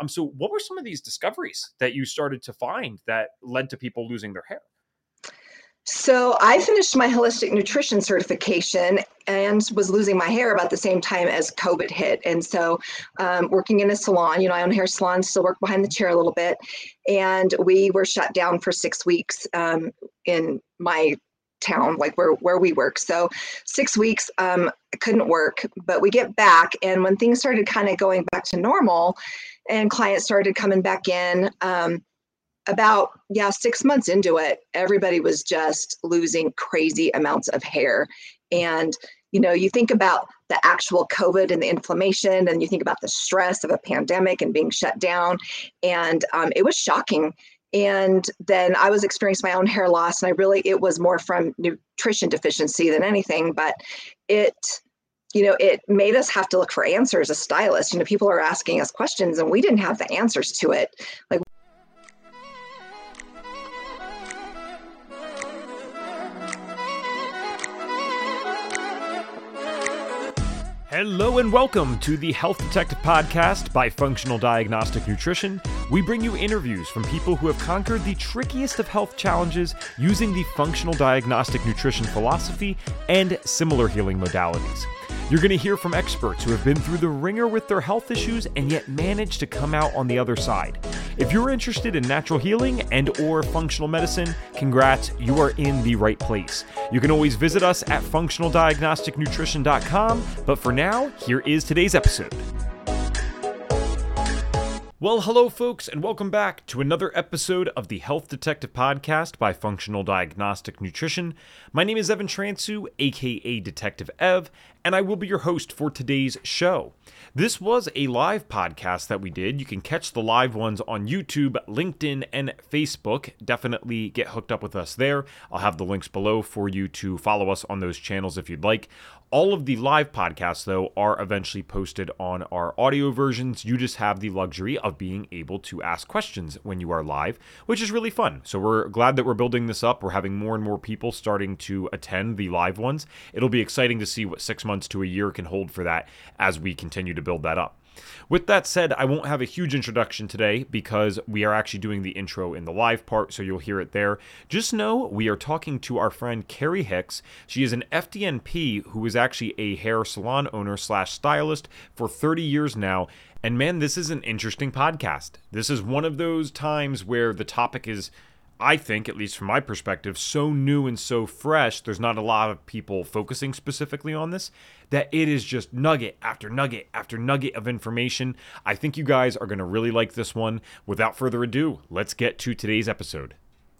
Um, so what were some of these discoveries that you started to find that led to people losing their hair? So I finished my holistic nutrition certification and was losing my hair about the same time as COVID hit. And so, um, working in a salon, you know, I own a hair salon, still work behind the chair a little bit, and we were shut down for six weeks um, in my town, like where where we work. So six weeks um, couldn't work, but we get back, and when things started kind of going back to normal, and clients started coming back in. Um, about yeah six months into it everybody was just losing crazy amounts of hair and you know you think about the actual covid and the inflammation and you think about the stress of a pandemic and being shut down and um, it was shocking and then i was experiencing my own hair loss and i really it was more from nutrition deficiency than anything but it you know it made us have to look for answers as stylists you know people are asking us questions and we didn't have the answers to it like Hello and welcome to the Health Detective Podcast by Functional Diagnostic Nutrition. We bring you interviews from people who have conquered the trickiest of health challenges using the functional diagnostic nutrition philosophy and similar healing modalities. You're going to hear from experts who have been through the wringer with their health issues and yet managed to come out on the other side. If you're interested in natural healing and or functional medicine, congrats, you are in the right place. You can always visit us at functionaldiagnosticnutrition.com, but for now, here is today's episode. Well, hello, folks, and welcome back to another episode of the Health Detective Podcast by Functional Diagnostic Nutrition. My name is Evan Transue, aka Detective Ev, and I will be your host for today's show. This was a live podcast that we did. You can catch the live ones on YouTube, LinkedIn, and Facebook. Definitely get hooked up with us there. I'll have the links below for you to follow us on those channels if you'd like. All of the live podcasts, though, are eventually posted on our audio versions. You just have the luxury of being able to ask questions when you are live, which is really fun. So we're glad that we're building this up. We're having more and more people starting to attend the live ones. It'll be exciting to see what six months to a year can hold for that as we continue to build that up. With that said, I won't have a huge introduction today because we are actually doing the intro in the live part, so you'll hear it there. Just know we are talking to our friend Carrie Hicks. She is an FDNP who is actually a hair salon owner slash stylist for 30 years now. And man, this is an interesting podcast. This is one of those times where the topic is I think, at least from my perspective, so new and so fresh, there's not a lot of people focusing specifically on this, that it is just nugget after nugget after nugget of information. I think you guys are going to really like this one. Without further ado, let's get to today's episode.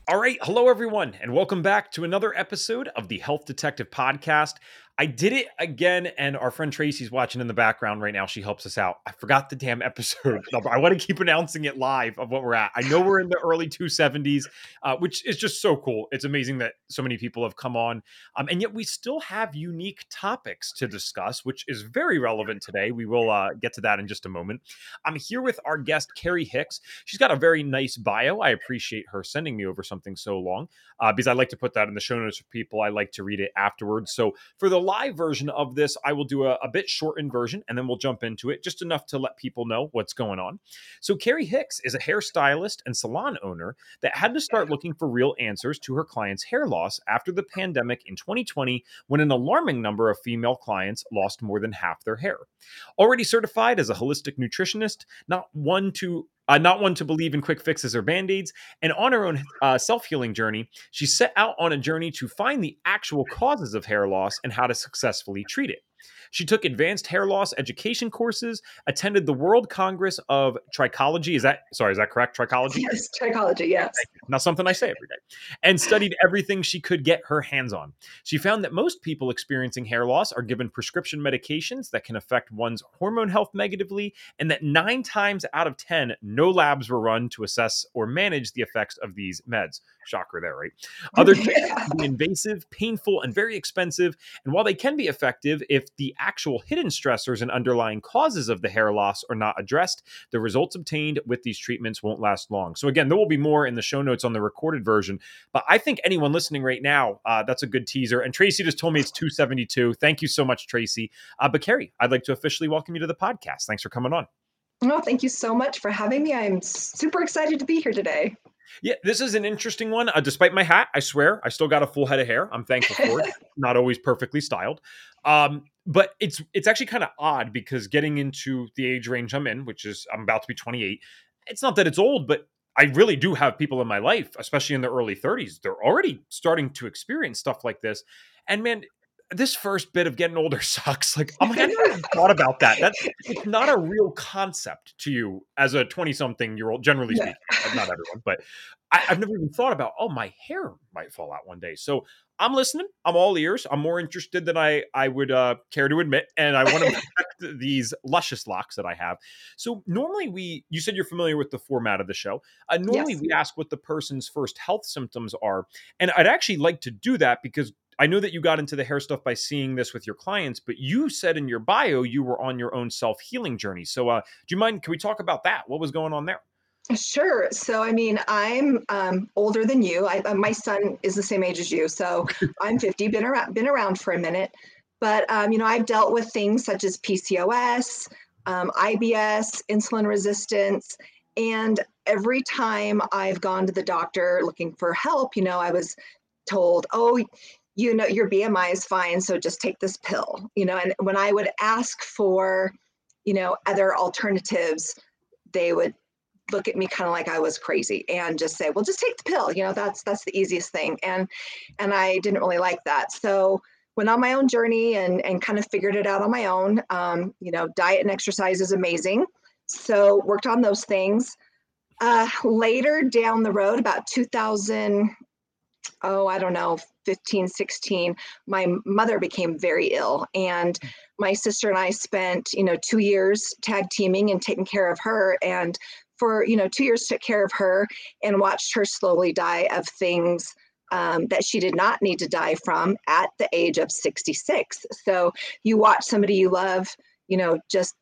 All right, hello everyone, and welcome back to another episode of the Health Detective Podcast. I did it again, and our friend Tracy's watching in the background right now. She helps us out. I forgot the damn episode number. I want to keep announcing it live of what we're at. I know we're in the early 270s, uh, which is just so cool. It's amazing that so many people have come on, um, and yet we still have unique topics to discuss, which is very relevant today. We will uh, get to that in just a moment. I'm here with our guest, Carrie Hicks. She's got a very nice bio. I appreciate her sending me over something so long uh, because I like to put that in the show notes for people. I like to read it afterwards. So for the live version of this, I will do a, a bit shortened version and then we'll jump into it just enough to let people know what's going on. So, Carrie Hicks is a hairstylist and salon owner that had to start looking for real answers to her clients' hair loss after the pandemic in 2020 when an alarming number of female clients lost more than half their hair. Already certified as a holistic nutritionist, not one to uh, not one to believe in quick fixes or band aids. And on her own uh, self healing journey, she set out on a journey to find the actual causes of hair loss and how to successfully treat it. She took advanced hair loss education courses, attended the World Congress of Trichology. Is that sorry? Is that correct? Trichology. Yes, trichology. Yes. Not something I say every day. And studied everything she could get her hands on. She found that most people experiencing hair loss are given prescription medications that can affect one's hormone health negatively, and that nine times out of ten, no labs were run to assess or manage the effects of these meds. Shocker there, right? Other yeah. invasive, painful, and very expensive. And while they can be effective, if the actual hidden stressors and underlying causes of the hair loss are not addressed, the results obtained with these treatments won't last long. So, again, there will be more in the show notes on the recorded version. But I think anyone listening right now, uh, that's a good teaser. And Tracy just told me it's 272. Thank you so much, Tracy. Uh, but Carrie, I'd like to officially welcome you to the podcast. Thanks for coming on. Oh, thank you so much for having me. I'm super excited to be here today. Yeah, this is an interesting one. Uh, despite my hat, I swear I still got a full head of hair. I'm thankful for it. Not always perfectly styled, um, but it's it's actually kind of odd because getting into the age range I'm in, which is I'm about to be 28. It's not that it's old, but I really do have people in my life, especially in their early 30s. They're already starting to experience stuff like this, and man, this first bit of getting older sucks. Like, I'm like, I never even thought about that. That's it's not a real concept to you as a 20 something year old, generally speaking. Yeah. Not everyone, but I, have never even thought about, oh, my hair might fall out one day. So I'm listening. I'm all ears. I'm more interested than I I would uh, care to admit, and I want to protect these luscious locks that I have. So normally we, you said you're familiar with the format of the show. Uh, normally yes. we ask what the person's first health symptoms are, and I'd actually like to do that because I know that you got into the hair stuff by seeing this with your clients, but you said in your bio you were on your own self healing journey. So, uh, do you mind? Can we talk about that? What was going on there? Sure. So, I mean, I'm um, older than you. I, uh, my son is the same age as you. So, I'm 50. Been around, been around for a minute. But um, you know, I've dealt with things such as PCOS, um, IBS, insulin resistance, and every time I've gone to the doctor looking for help, you know, I was told, "Oh, you know your bmi is fine so just take this pill you know and when i would ask for you know other alternatives they would look at me kind of like i was crazy and just say well just take the pill you know that's that's the easiest thing and and i didn't really like that. So went on my own journey and and kind of figured it out on my own um, you know diet and exercise is amazing so worked on those things. Uh, later down the road about 2000 oh, I don't know, 15, 16, my mother became very ill. And mm. my sister and I spent, you know, two years tag teaming and taking care of her. And for, you know, two years took care of her and watched her slowly die of things um, that she did not need to die from at the age of 66. So you watch somebody you love, you know, just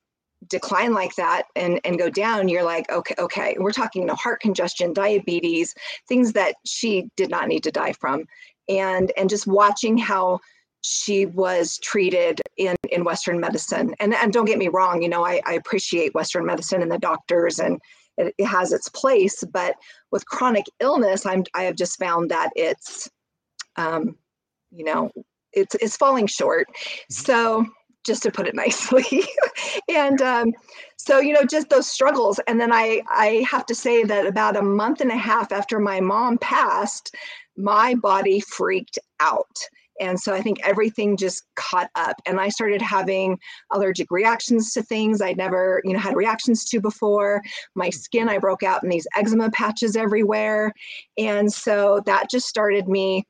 decline like that and and go down you're like okay okay we're talking you know, heart congestion diabetes things that she did not need to die from and and just watching how she was treated in in western medicine and and don't get me wrong you know i, I appreciate western medicine and the doctors and it, it has its place but with chronic illness i'm i have just found that it's um you know it's it's falling short mm-hmm. so just to put it nicely. and um, so, you know, just those struggles. And then I, I have to say that about a month and a half after my mom passed, my body freaked out. And so I think everything just caught up and I started having allergic reactions to things I'd never, you know, had reactions to before. My skin, I broke out in these eczema patches everywhere. And so that just started me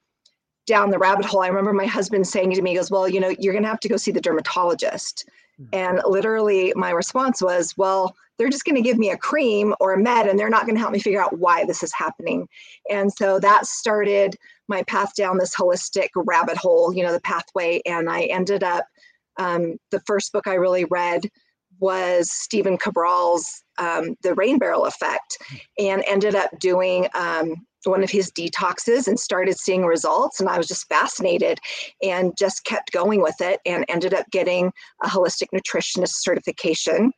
down the rabbit hole. I remember my husband saying to me, he goes, Well, you know, you're to have to go see the dermatologist. Mm-hmm. And literally, my response was, Well, they're just going to give me a cream or a med, and they're not going to help me figure out why this is happening. And so that started my path down this holistic rabbit hole, you know, the pathway. And I ended up, um, the first book I really read was Stephen Cabral's um, The Rain Barrel Effect, hmm. and ended up doing um, one of his detoxes and started seeing results and i was just fascinated and just kept going with it and ended up getting a holistic nutritionist certification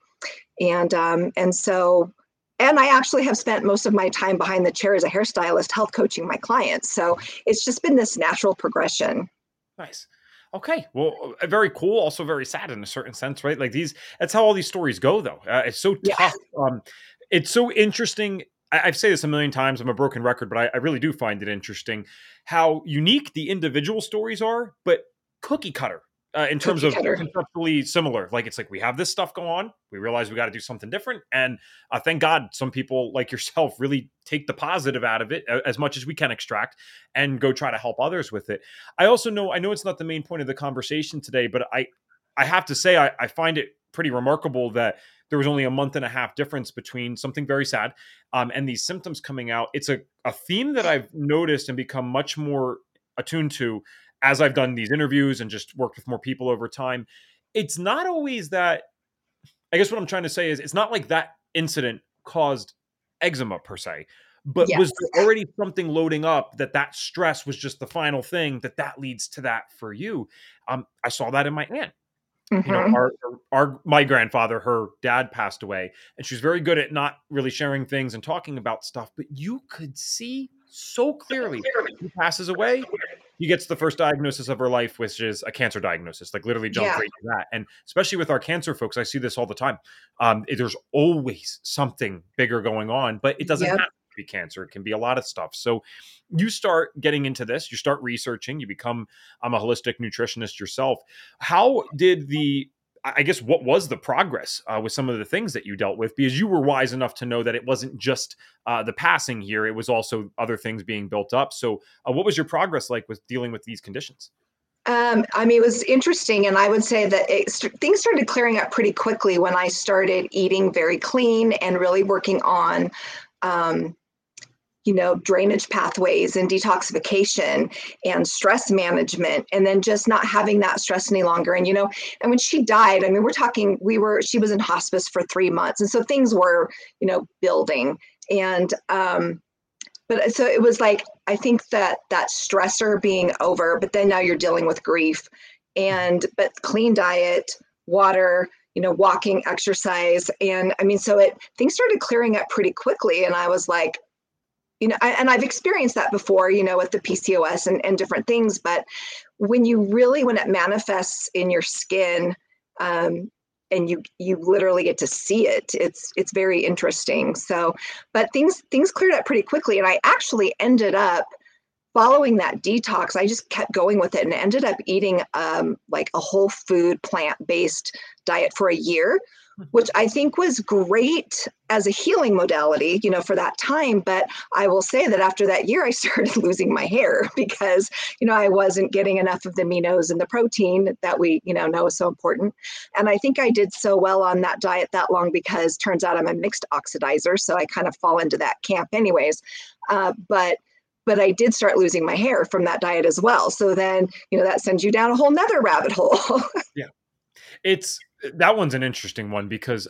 and um, and so and i actually have spent most of my time behind the chair as a hairstylist health coaching my clients so it's just been this natural progression nice Okay, well, uh, very cool. Also, very sad in a certain sense, right? Like these, that's how all these stories go, though. Uh, it's so yeah. tough. Um, it's so interesting I, have said this a million times. I'm a broken record, but I, I really do find it interesting how unique the individual stories are, but cookie cutter uh, in terms of conceptually similar. Like it's like we have this stuff going on. We realize we got to do something different, and uh, thank God some people like yourself really take the positive out of it uh, as much as we can extract and go try to help others with it. I also know I know it's not the main point of the conversation today, but I I have to say I, I find it pretty remarkable that there was only a month and a half difference between something very sad um, and these symptoms coming out. It's a, a theme that I've noticed and become much more attuned to as I've done these interviews and just worked with more people over time. It's not always that, I guess what I'm trying to say is it's not like that incident caused eczema per se but yes. was there already something loading up that that stress was just the final thing that that leads to that for you um, i saw that in my aunt Mm-hmm. You know, mm-hmm. our, our my grandfather, her dad passed away, and she was very good at not really sharing things and talking about stuff. But you could see so clearly he passes away. He gets the first diagnosis of her life, which is a cancer diagnosis, like literally jump yeah. right to that. And especially with our cancer folks, I see this all the time. Um, there's always something bigger going on, but it doesn't yep. Be cancer. It can be a lot of stuff. So you start getting into this, you start researching, you become I'm a holistic nutritionist yourself. How did the I guess what was the progress uh, with some of the things that you dealt with because you were wise enough to know that it wasn't just uh, the passing here; it was also other things being built up. So, uh, what was your progress like with dealing with these conditions? Um, I mean, it was interesting, and I would say that it, things started clearing up pretty quickly when I started eating very clean and really working on um, you know, drainage pathways and detoxification and stress management, and then just not having that stress any longer. And, you know, and when she died, I mean, we're talking, we were, she was in hospice for three months. And so things were, you know, building. And, um, but so it was like, I think that that stressor being over, but then now you're dealing with grief and, but clean diet, water, you know, walking, exercise. And I mean, so it, things started clearing up pretty quickly. And I was like, you know and i've experienced that before you know with the pcos and, and different things but when you really when it manifests in your skin um, and you you literally get to see it it's it's very interesting. So but things things cleared up pretty quickly and i actually ended up following that detox. I just kept going with it and ended up eating um, like a whole food plant based diet for a year which I think was great as a healing modality, you know, for that time. But I will say that after that year, I started losing my hair because, you know, I wasn't getting enough of the aminos and the protein that we, you know, know is so important. And I think I did so well on that diet that long because turns out I'm a mixed oxidizer. So I kind of fall into that camp anyways. Uh, but but I did start losing my hair from that diet as well. So then, you know, that sends you down a whole nother rabbit hole. yeah. It's that one's an interesting one because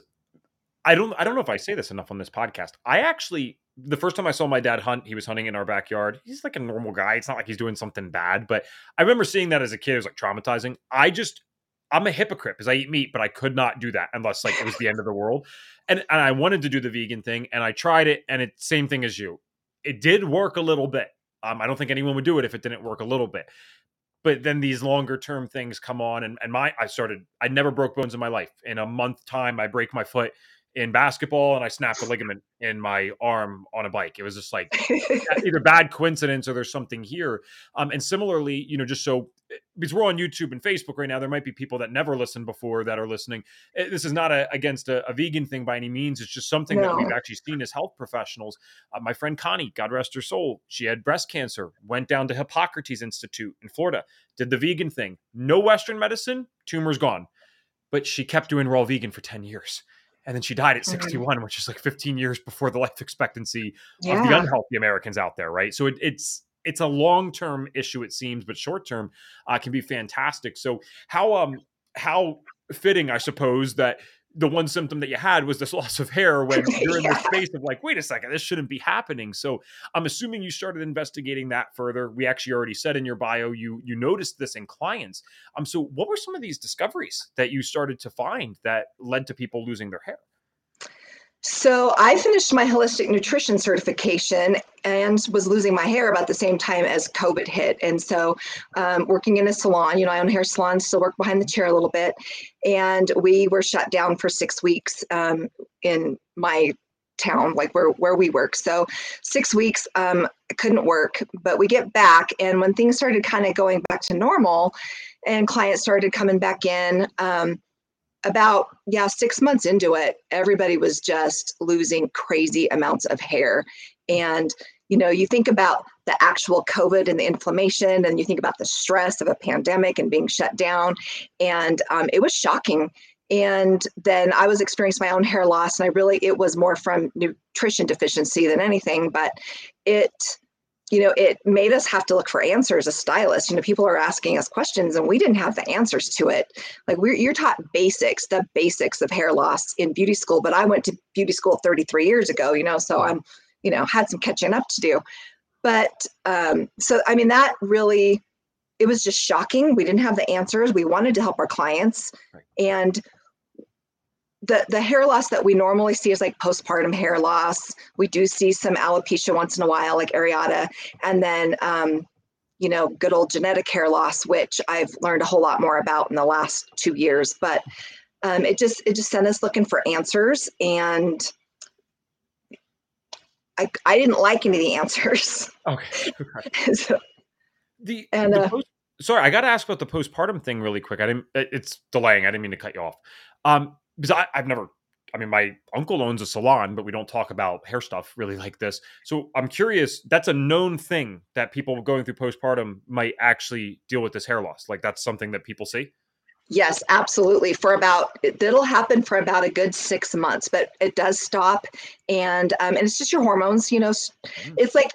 I don't I don't know if I say this enough on this podcast. I actually the first time I saw my dad hunt, he was hunting in our backyard. He's like a normal guy. It's not like he's doing something bad, but I remember seeing that as a kid. It was like traumatizing. I just I'm a hypocrite because I eat meat, but I could not do that unless like it was the end of the world. And and I wanted to do the vegan thing, and I tried it, and it's same thing as you. It did work a little bit. Um, I don't think anyone would do it if it didn't work a little bit but then these longer term things come on and, and my i started i never broke bones in my life. In a month time i break my foot in basketball and i snapped a ligament in my arm on a bike. It was just like either bad coincidence or there's something here. Um, and similarly you know just so because we're on YouTube and Facebook right now, there might be people that never listened before that are listening. Eh, this is not a, against a, a, vegan thing by any means. It's just something no. that we've actually seen as health professionals. Uh, my friend Connie, God rest her soul, she had breast cancer, went down to Hippocrates Institute in Florida, did the vegan thing. No Western medicine, tumor's gone. But she kept doing raw vegan for 10 years. And then she died at mm-hmm. 61, mm-hmm. which is like 15 years before the life expectancy yeah. of the unhealthy Americans out there, right? So it, it's it's a long term issue it seems, but short term uh, can be fantastic. So how um how fitting, I suppose, that the one symptom that you had was this loss of hair when you're in yeah. the space of like, wait a second, this shouldn't be happening. So I'm assuming you started investigating that further. We actually already said in your bio you you noticed this in clients. Um, so what were some of these discoveries that you started to find that led to people losing their hair? So I finished my holistic nutrition certification and was losing my hair about the same time as COVID hit. And so um, working in a salon, you know, I own a hair salon, still work behind the chair a little bit. And we were shut down for six weeks um, in my town, like where, where we work. So six weeks, um, couldn't work, but we get back. And when things started kind of going back to normal and clients started coming back in, um, about yeah six months into it everybody was just losing crazy amounts of hair. And you know you think about the actual covid and the inflammation and you think about the stress of a pandemic and being shut down. And um, it was shocking. And then i was experiencing my own hair loss and i really it was more from nutrition deficiency than anything but it you know, it made us have to look for answers as stylists. You know, people are asking us questions and we didn't have the answers to it. Like we're you're taught basics, the basics of hair loss in beauty school, but I went to beauty school 33 years ago, you know, so I'm, you know, had some catching up to do. But um, so I mean that really it was just shocking. We didn't have the answers. We wanted to help our clients. Right. And the, the hair loss that we normally see is like postpartum hair loss. We do see some alopecia once in a while, like areata, and then um, you know, good old genetic hair loss, which I've learned a whole lot more about in the last two years. But um, it just it just sent us looking for answers, and I I didn't like any of the answers. Okay. okay. so, The, And, the uh, post, sorry, I got to ask about the postpartum thing really quick. I didn't. It's delaying. I didn't mean to cut you off. Um, because I, I've never. I mean, my uncle owns a salon, but we don't talk about hair stuff really like this. So I'm curious. That's a known thing that people going through postpartum might actually deal with this hair loss. Like that's something that people see. Yes, absolutely. For about it'll happen for about a good six months, but it does stop, and um, and it's just your hormones. You know, Mm. it's like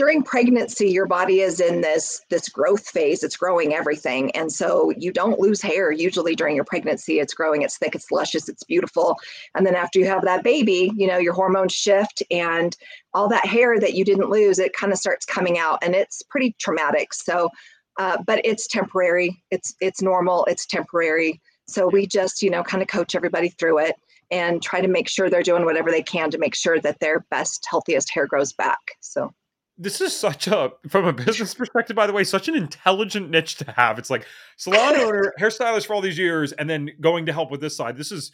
during pregnancy, your body is in this this growth phase. It's growing everything, and so you don't lose hair usually during your pregnancy. It's growing. It's thick. It's luscious. It's beautiful. And then after you have that baby, you know your hormones shift, and all that hair that you didn't lose, it kind of starts coming out, and it's pretty traumatic. So uh, but it's temporary. It's it's normal. It's temporary. So we just you know kind of coach everybody through it and try to make sure they're doing whatever they can to make sure that their best healthiest hair grows back. So This is such a, from a business perspective, by the way, such an intelligent niche to have. It's like salon owner, hairstylist for all these years, and then going to help with this side. This is,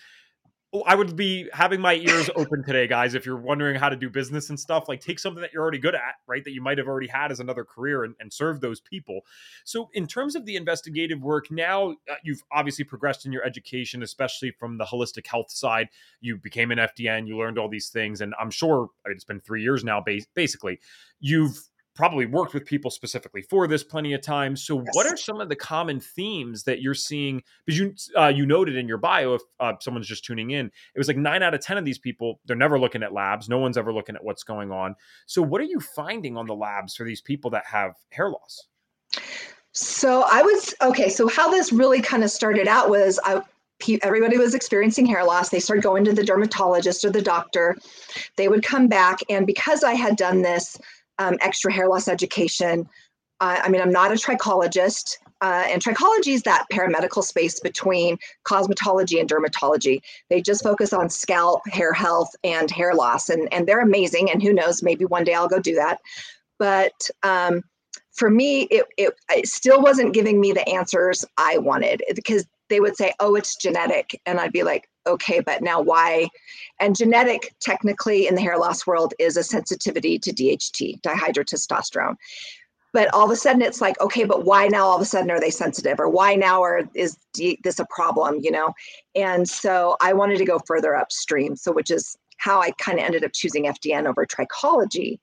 I would be having my ears open today, guys. If you're wondering how to do business and stuff, like take something that you're already good at, right? That you might have already had as another career and, and serve those people. So, in terms of the investigative work, now uh, you've obviously progressed in your education, especially from the holistic health side. You became an FDN, you learned all these things, and I'm sure I mean, it's been three years now, basically. You've probably worked with people specifically for this plenty of times. So, what are some of the common themes that you're seeing? Because you uh, you noted in your bio, if uh, someone's just tuning in, it was like nine out of ten of these people they're never looking at labs. No one's ever looking at what's going on. So, what are you finding on the labs for these people that have hair loss? so I was okay. So how this really kind of started out was I everybody was experiencing hair loss. They started going to the dermatologist or the doctor. They would come back, and because I had done this um, extra hair loss education, I, I mean, I'm not a trichologist, uh, and trichology is that paramedical space between cosmetology and dermatology. They just focus on scalp, hair health, and hair loss, and and they're amazing. And who knows, maybe one day I'll go do that. But um, for me, it, it it still wasn't giving me the answers I wanted because they would say, "Oh, it's genetic," and I'd be like, "Okay, but now why?" And genetic, technically, in the hair loss world, is a sensitivity to DHT, dihydrotestosterone. But all of a sudden, it's like, okay, but why now? All of a sudden, are they sensitive, or why now? Are is D, this a problem? You know? And so I wanted to go further upstream. So, which is how I kind of ended up choosing FDN over trichology.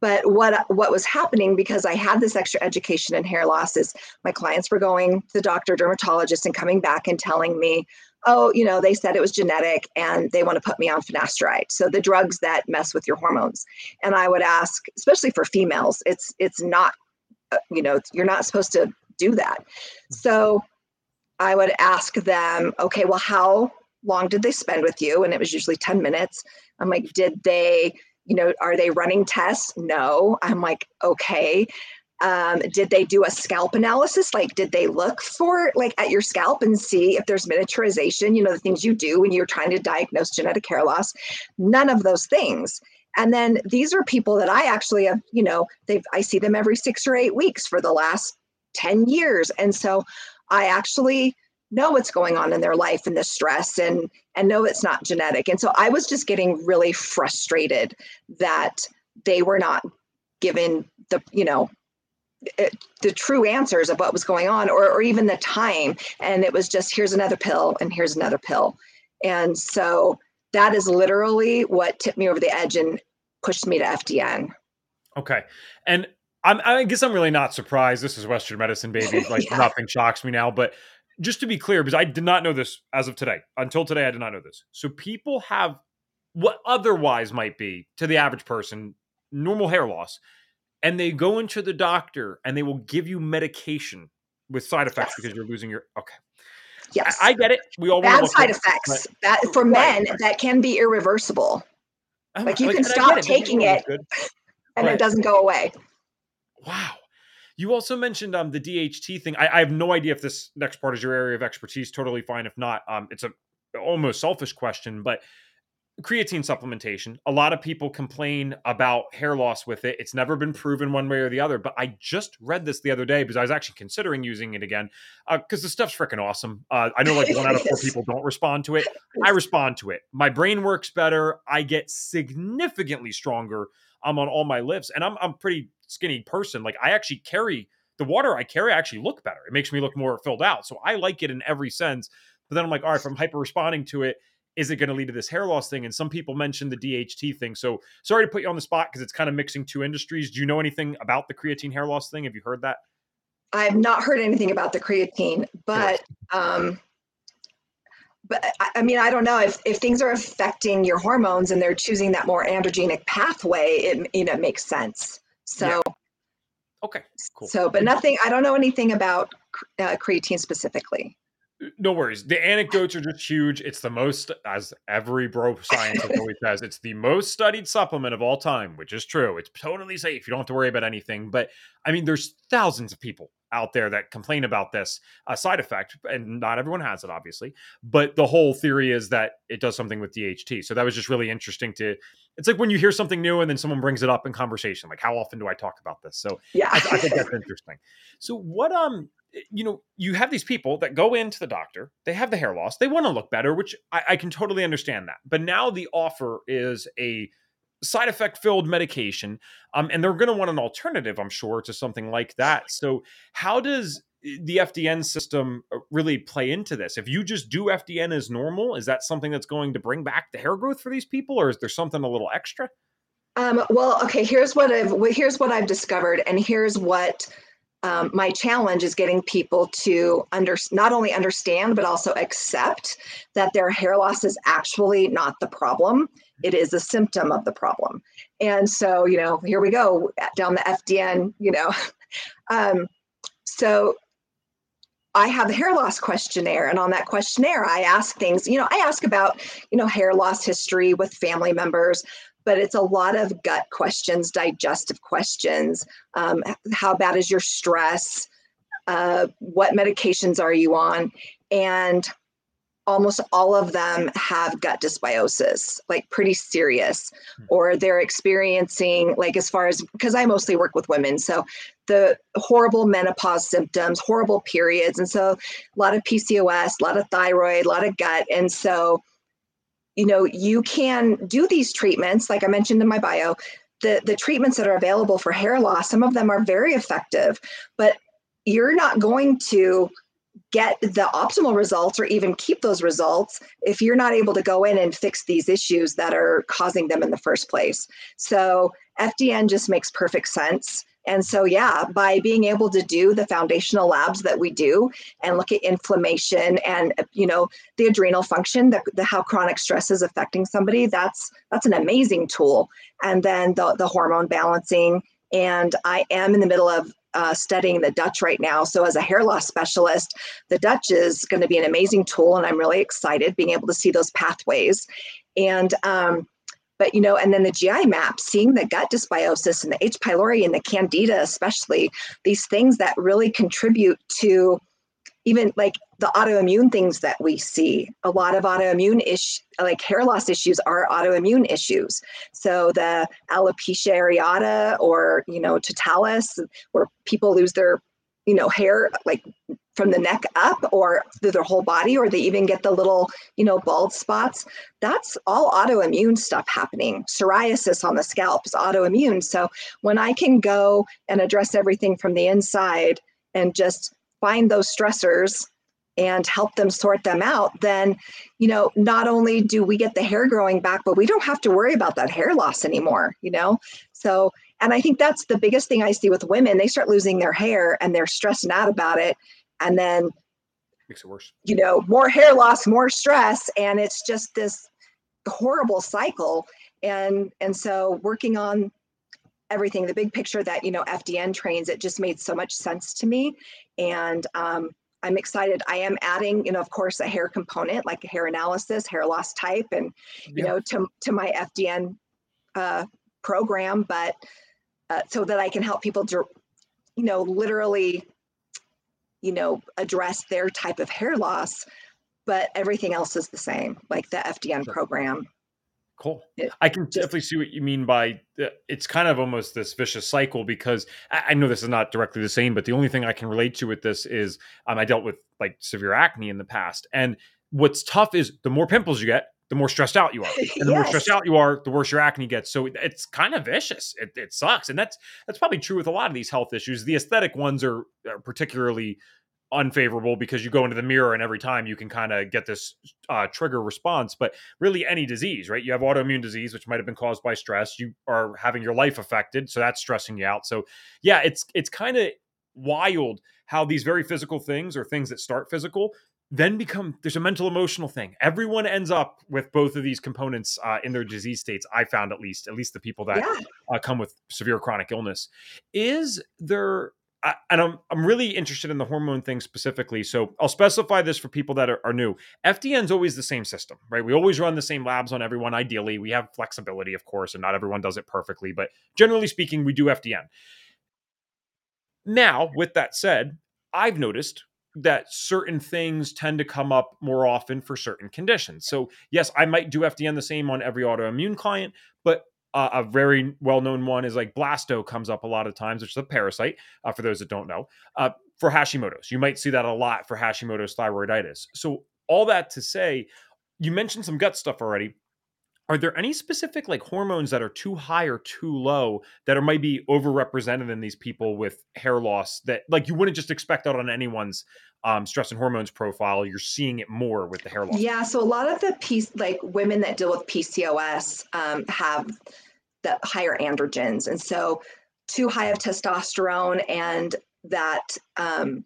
But what what was happening because I had this extra education in hair loss is my clients were going to the doctor, dermatologist, and coming back and telling me, oh, you know, they said it was genetic and they want to put me on finasteride. So the drugs that mess with your hormones. And I would ask, especially for females, it's it's not, uh, you know, you're not supposed to do that. So I would ask them, okay, well, how long did they spend with you? And it was usually 10 minutes. I'm like, did they, you know, are they running tests? No. I'm like, okay. Um, did they do a scalp analysis? Like, did they look for like at your scalp and see if there's miniaturization? You know, the things you do when you're trying to diagnose genetic hair loss. None of those things. And then these are people that I actually have, you know, they've I see them every six or eight weeks for the last 10 years. And so I actually know what's going on in their life and the stress and and know it's not genetic. And so I was just getting really frustrated that they were not given the, you know, Uh, the true answers of what was going on or, or even the time. And it was just, here's another pill and here's another pill. And so that is literally what tipped me over the edge and pushed me to FDN. Okay. And I'm, I guess I'm really not surprised. This is Western medicine, baby. Like Yeah. nothing shocks me now. But just to be clear, because I did not know this as of today. Until today, I did not know this. So people have what otherwise might be to the average person normal hair loss, and they go into the doctor and they will give you medication with side effects Yes. because you're losing your. Okay, Yes. I, I get it. We all Bad side effects. That for Right, men, that can be irreversible but- Like, you can stop we taking it. and Right. it doesn't go away. Wow. You also mentioned um the DHT thing. I, I, have no idea if this next part is your area of expertise. Totally fine. If not, um, it's a almost selfish question, but creatine supplementation. A lot of people complain about hair loss with it. It's never been proven one way or the other. But I just read this the other day because I was actually considering using it again because uh, the stuff's freaking awesome. Uh, I know like one out of four people don't respond to it. I respond to it. My brain works better. I get significantly stronger. I'm on all my lifts, and I'm I'm pretty skinny person. Like I actually carry the water I carry. I actually look better. It makes me look more filled out. So I like it in every sense. But then I'm like, all right, if I'm hyper responding to it is it going to lead to this hair loss thing? And some people mentioned the DHT thing. So sorry to put you on the spot because it's kind of mixing two industries. Do you know anything about the creatine hair loss thing? Have you heard that? I've not heard anything about the creatine, but um, but I mean, I don't know if, if things are affecting your hormones and they're choosing that more androgenic pathway, it you know makes sense. So, yeah. okay, cool. So, but nothing. I don't know anything about uh, creatine specifically no worries. The anecdotes are just huge. It's the most, as every bro science always says, it's the most studied supplement of all time, which is true. It's totally safe. You don't have to worry about anything. But I mean, there's thousands of people out there that complain about this uh, side effect, and not everyone has it, obviously. But the whole theory is that it does something with DHT. So that was just really interesting to. It's like when you hear something new and then someone brings it up in conversation. Like, how often do I talk about this? So yeah, I, I think that's interesting. So what um you know, you have these people that go into the doctor, they have the hair loss, they want to look better, which I, I can totally understand that. But now the offer is a side effect filled medication, um, and they're going to want an alternative, I'm sure, to something like that. So, how does eh, the FDN system uh, really play into this? If you just do FDN as normal, is that something that's going to bring back the hair growth for these people, or is there something a little extra? Um, well, okay. Here's what I've here's what I've discovered, and here's what um, my challenge is getting people to under, not only understand but also accept that their hair loss is actually not the problem it is a symptom of the problem and so you know here we go down the fdn you know um, so I have a hair loss questionnaire, and on that questionnaire, I ask things. You know, I ask about you know hair loss history with family members but it's a lot of gut questions, digestive questions. Um, how bad is your stress? Uh, what medications are you on? And almost all of them have gut dysbiosis, like pretty serious, hmm. or they're experiencing, like, as far as because I mostly work with women, so the horrible menopause symptoms, horrible periods. And so a lot of PCOS, a lot of thyroid, a lot of gut. And so you know, you can do these treatments, like I mentioned in my bio, the, the treatments that are available for hair loss, some of them are very effective, but you're not going to get the optimal results or even keep those results if you're not able to go in and fix these issues that are causing them in the first place. So FDN just makes perfect sense. And so, yeah, by being able to do the foundational labs that we do and look at inflammation and you know the adrenal function, the, the how chronic stress is affecting somebody, that's that's an amazing tool. And then the the hormone balancing. And I am in the middle of uh, studying the Dutch right now. So, as a hair loss specialist, the Dutch is going to be an amazing tool, and I'm really excited being able to see those pathways. And um, but you know and then the gi map seeing the gut dysbiosis and the h. pylori and the candida especially these things that really contribute to even like the autoimmune things that we see. A lot of autoimmune ish like hair loss issues are autoimmune issues. So the alopecia areata or you know totalis where people lose their you know hair like from the neck up or through their whole body or they even get the little you know bald spots that's all autoimmune stuff happening. Psoriasis on the scalp is autoimmune. So when i can go and address everything from the inside and just find those stressors and help them sort them out then you know not only do we get the hair growing back but we don't have to worry about that hair loss anymore you know? So and i think that's the biggest thing i see with women they start losing their hair and they're stressing out about it and then makes it worse. you know more hair loss more stress and it's just this horrible cycle. And and so working on everything the big picture that you know fdn trains it just made so much sense to me. And um, i'm excited. I am adding you know of course a hair component like a hair analysis hair loss type and you know to, to my fdn uh, program but uh, so that i can help people you know, literally, you know, address their type of hair loss, but everything else is the same, like the FDN program. Cool. It I can just, definitely see what you mean by it's kind of almost this vicious cycle because I know this is not directly the same, but the only thing I can relate to with this is um, I dealt with like severe acne in the past. And what's tough is the more pimples you get, the more stressed out you are. And the yes. more stressed out you are, the worse your acne gets. So it's kind of vicious. It, it, sucks. And that's that's probably true with a lot of these health issues. The aesthetic ones are, are particularly unfavorable because you go into the mirror and every time you can kind of get this uh, trigger response. But really, any disease, right? You have autoimmune disease, which might have been caused by stress. You are having your life affected, so that's stressing you out. So yeah, it's it's kind of wild how these very physical things or things that start physical then become there's a mental emotional thing everyone ends up with both of these components uh, in their disease states i found at least at least the people that yeah. uh, come with severe chronic illness is there I, and I'm, I'm really interested in the hormone thing specifically. So I'll specify this for people that are, are new. FDN is always the same system, right? We always run the same labs on everyone. Ideally, we have flexibility, of course, and not everyone does it perfectly, but generally speaking, we do FDN. Now, with that said, I've noticed that certain things tend to come up more often for certain conditions. So, yes, I might do FDN the same on every autoimmune client, but uh, a very well-known one is like blasto comes up a lot of times, which is a parasite. Uh, for those that don't know, uh, for Hashimoto's, you might see that a lot for Hashimoto's thyroiditis. So all that to say, you mentioned some gut stuff already. Are there any specific like hormones that are too high or too low that are might be overrepresented in these people with hair loss that like you wouldn't just expect out on anyone's um, stress and hormones profile? You're seeing it more with the hair loss. Yeah, so a lot of the piece like women that deal with PCOS um, have the higher androgens. And so too high of testosterone and that um,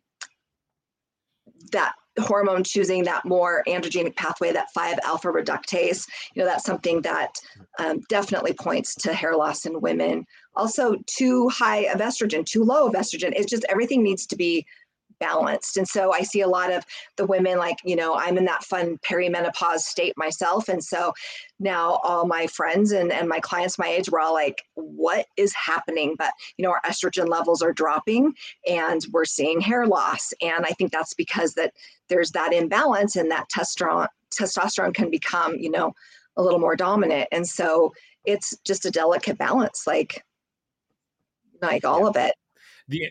that hormone choosing that more androgenic pathway, that 5 alpha reductase, you know, that's something that um, definitely points to hair loss in women. Also, too high of estrogen, too low of estrogen. It's just everything needs to be balanced. And so I see a lot of the women like, you know, I'm in that fun perimenopause state myself. And so now all my friends and, and my clients my age were all like, what is happening? But, you know, our estrogen levels are dropping and we're seeing hair loss. And I think that's because that there's that imbalance and that testosterone testosterone can become, you know, a little more dominant. And so it's just a delicate balance, like like all of it. The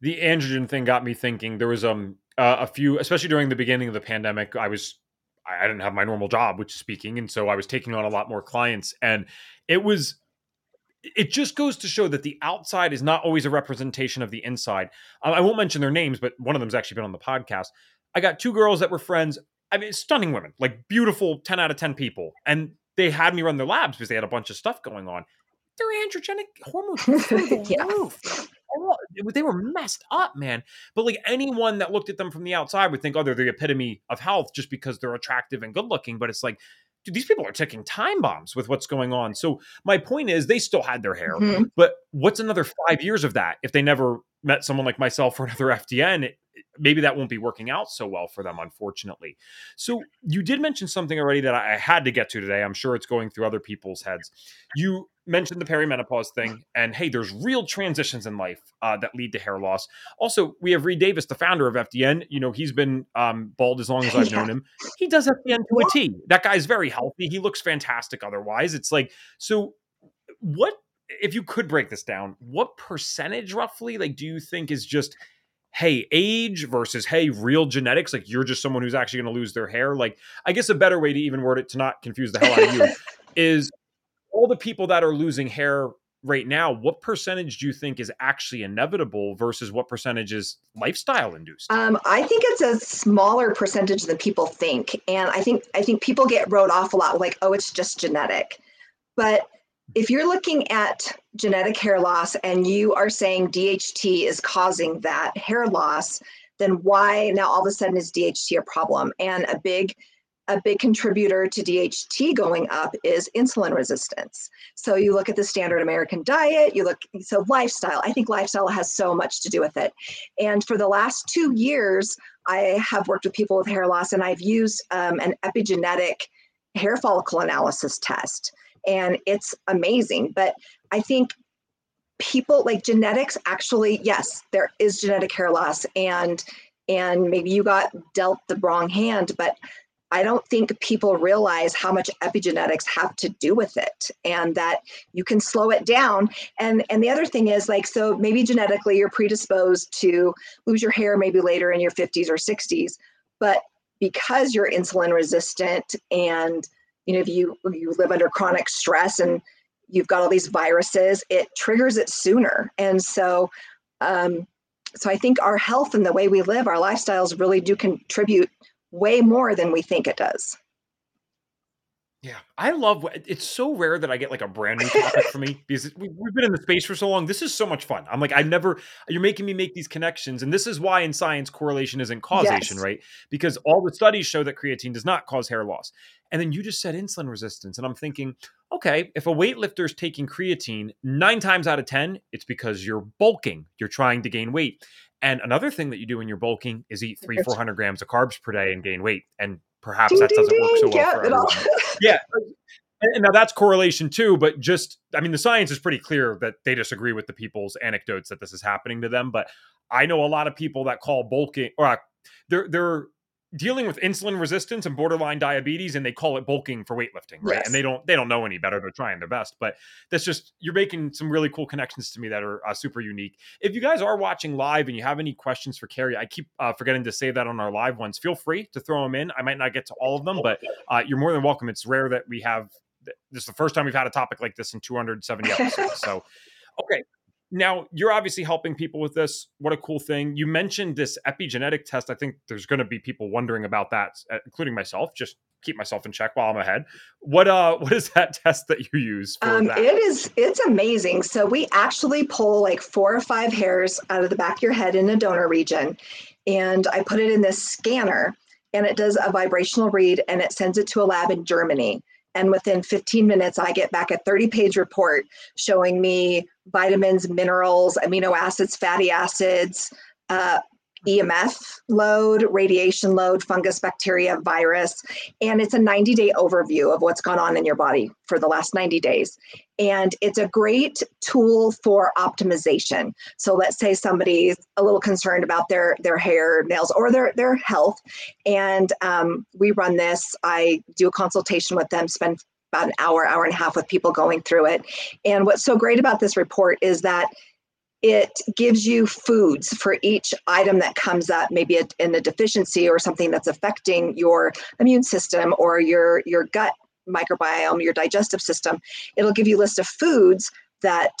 the androgen thing got me thinking. There was um uh, a few, especially during the beginning of the pandemic. I was I didn't have my normal job, which is speaking, and so I was taking on a lot more clients, and it was it just goes to show that the outside is not always a representation of the inside. I won't mention their names, but one of them's actually been on the podcast. I got two girls that were friends. I mean, stunning women, like beautiful, ten out of ten people, and they had me run their labs because they had a bunch of stuff going on. Their androgenic hormones were through the yeah. They were messed up, man. But like anyone that looked at them from the outside would think, oh, they're the epitome of health just because they're attractive and good looking. But it's like, dude, these people are ticking time bombs with what's going on. So my point is, they still had their hair, mm-hmm. but what's another five years of that if they never met someone like myself or another FDN? It, maybe that won't be working out so well for them, unfortunately. So you did mention something already that I had to get to today. I'm sure it's going through other people's heads. You mentioned the perimenopause thing, and hey, there's real transitions in life uh, that lead to hair loss. Also, we have Reed Davis, the founder of FDN. You know, he's been um, bald as long as I've yeah. known him. He does FDN to a T. That guy's very healthy. He looks fantastic. Otherwise, it's like so. What if you could break this down? What percentage, roughly, like, do you think is just hey, age versus hey, real genetics? Like, you're just someone who's actually going to lose their hair. Like, I guess a better way to even word it to not confuse the hell out of you is all the people that are losing hair right now, what percentage do you think is actually inevitable versus what percentage is lifestyle induced? Um, I think it's a smaller percentage than people think, and I think I think people get wrote off a lot like, oh, it's just genetic, but if you're looking at genetic hair loss and you are saying DHT is causing that hair loss, then why now all of a sudden is DHT a problem? And a big a big contributor to DHT going up is insulin resistance. So you look at the standard American diet, you look, so lifestyle, I think lifestyle has so much to do with it. And for the last two years, I have worked with people with hair loss and I've used um, an epigenetic hair follicle analysis test. And it's amazing. But I think people like genetics actually yes there is genetic hair loss and and maybe you got dealt the wrong hand but i don't think people realize how much epigenetics have to do with it and that you can slow it down and and the other thing is like so maybe genetically you're predisposed to lose your hair maybe later in your 50s or 60s but because you're insulin resistant and you know if you you live under chronic stress and you've got all these viruses, it triggers it sooner. And so, um, so I think our health and the way we live, our lifestyles really do contribute way more than we think it does. Yeah, I love it's so rare that I get like a brand new topic for me because we, have been in the space for so long. This is so much fun. I'm like, I never, you're making me make these connections. And this is why in science, correlation isn't causation, yes. right? Because all the studies show that creatine does not cause hair loss. And then you just said insulin resistance. And I'm thinking, okay, if a weightlifter is taking creatine, nine times out of 10, it's because you're bulking, you're trying to gain weight. And another thing that you do when you're bulking is eat three, 400 grams of carbs per day and gain weight. And perhaps ding, that doesn't ding, work so well for everyone. yeah. And now that's correlation too, but just I mean the science is pretty clear that they disagree with the people's anecdotes that this is happening to them. But I know a lot of people that call bulking or uh, they're they're dealing with insulin resistance and borderline diabetes and they call it bulking for weightlifting right? Yes. and they don't they don't know any better. They're trying their best. But that's just you're making some really cool connections to me that are uh, super unique. If you guys are watching live and you have any questions for carrie i keep uh, forgetting to say that on our live ones. Feel free to throw them in. I might not get to all of them but uh, you're more than welcome. It's rare that we have this is the first time we've had a topic like this in 270 episodes. So okay now you're obviously helping people with this. What a cool thing. You mentioned this epigenetic test. I think there's going to be people wondering about that uh, including myself. Just keep myself in check while i'm ahead. What uh what is that test that you use um, it is it's amazing. So we actually pull like four or five hairs out of the back of your head in the donor region and i put it in this scanner and it does a vibrational read and it sends it to a lab in germany and within 15 minutes, I get back a 30 page report showing me vitamins, minerals, amino acids, fatty acids, uh, EMF load, radiation load, fungus, bacteria, virus, and it's a 90 day overview of what's gone on in your body for the last 90 days. And it's a great tool for optimization. So let's say somebody's a little concerned about their their hair, nails, or their their health, and um, we run this. I do a consultation with them, spend about an hour, hour and a half with people going through it. And what's so great about this report is that it gives you foods for each item that comes up, maybe a, in a deficiency or something that's affecting your immune system or your, your gut microbiome, your digestive system. It'll give you a list of foods that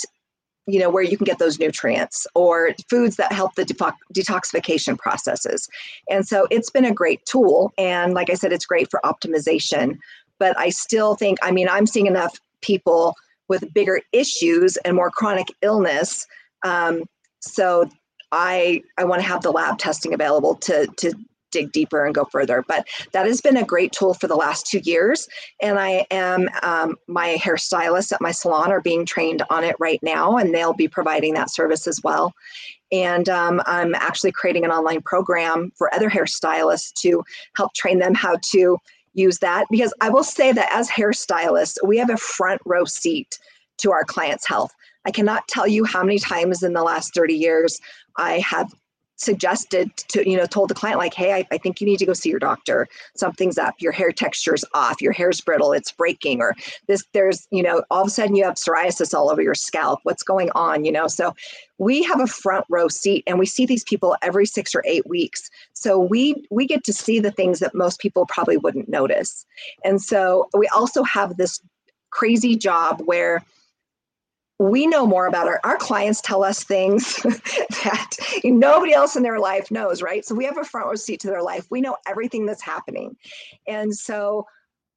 you know where you can get those nutrients or foods that help the detoxification processes. And so it's been a great tool. And like i said it's great for optimization. But i still think i mean i'm seeing enough people with bigger issues and more chronic illness um, so I I want to have the lab testing available to to dig deeper and go further. But that has been a great tool for the last two years, and I am um, my hairstylists at my salon are being trained on it right now, and they'll be providing that service as well. And um, I'm actually creating an online program for other hairstylists to help train them how to use that because I will say that as hairstylists, we have a front row seat to our clients' health. I cannot tell you how many times in the last 30 years I have suggested to you know told the client like hey I, I, think you need to go see your doctor. Something's up. Your hair texture's off. Your hair's brittle. It's breaking or this there's you know all of a sudden you have psoriasis all over your scalp. What's going on? You know so we have a front row seat and we see these people every six or eight weeks. So we we get to see the things that most people probably wouldn't notice. And so we also have this crazy job where we know more about our, our clients tell us things that nobody else in their life knows right? So we have a front row seat to their life. We know everything that's happening. And so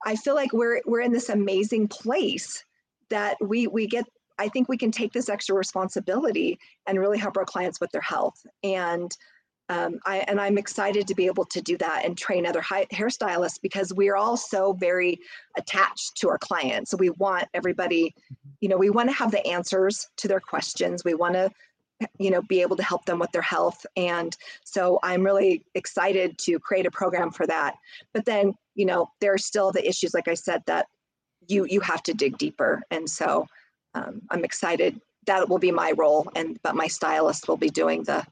i feel like we're we're in this amazing place that we we get i think we can take this extra responsibility and really help our clients with their health. And um, I, and I'm excited to be able to do that and train other high, hairstylists because we are all so very attached to our clients. So we want everybody, you know, we want to have the answers to their questions. We want to, you know, be able to help them with their health. And so I'm really excited to create a program for that. But then, you know, there are still the issues, like I said, that you you have to dig deeper. And so um, I'm excited that will be my role and but my stylist will be doing the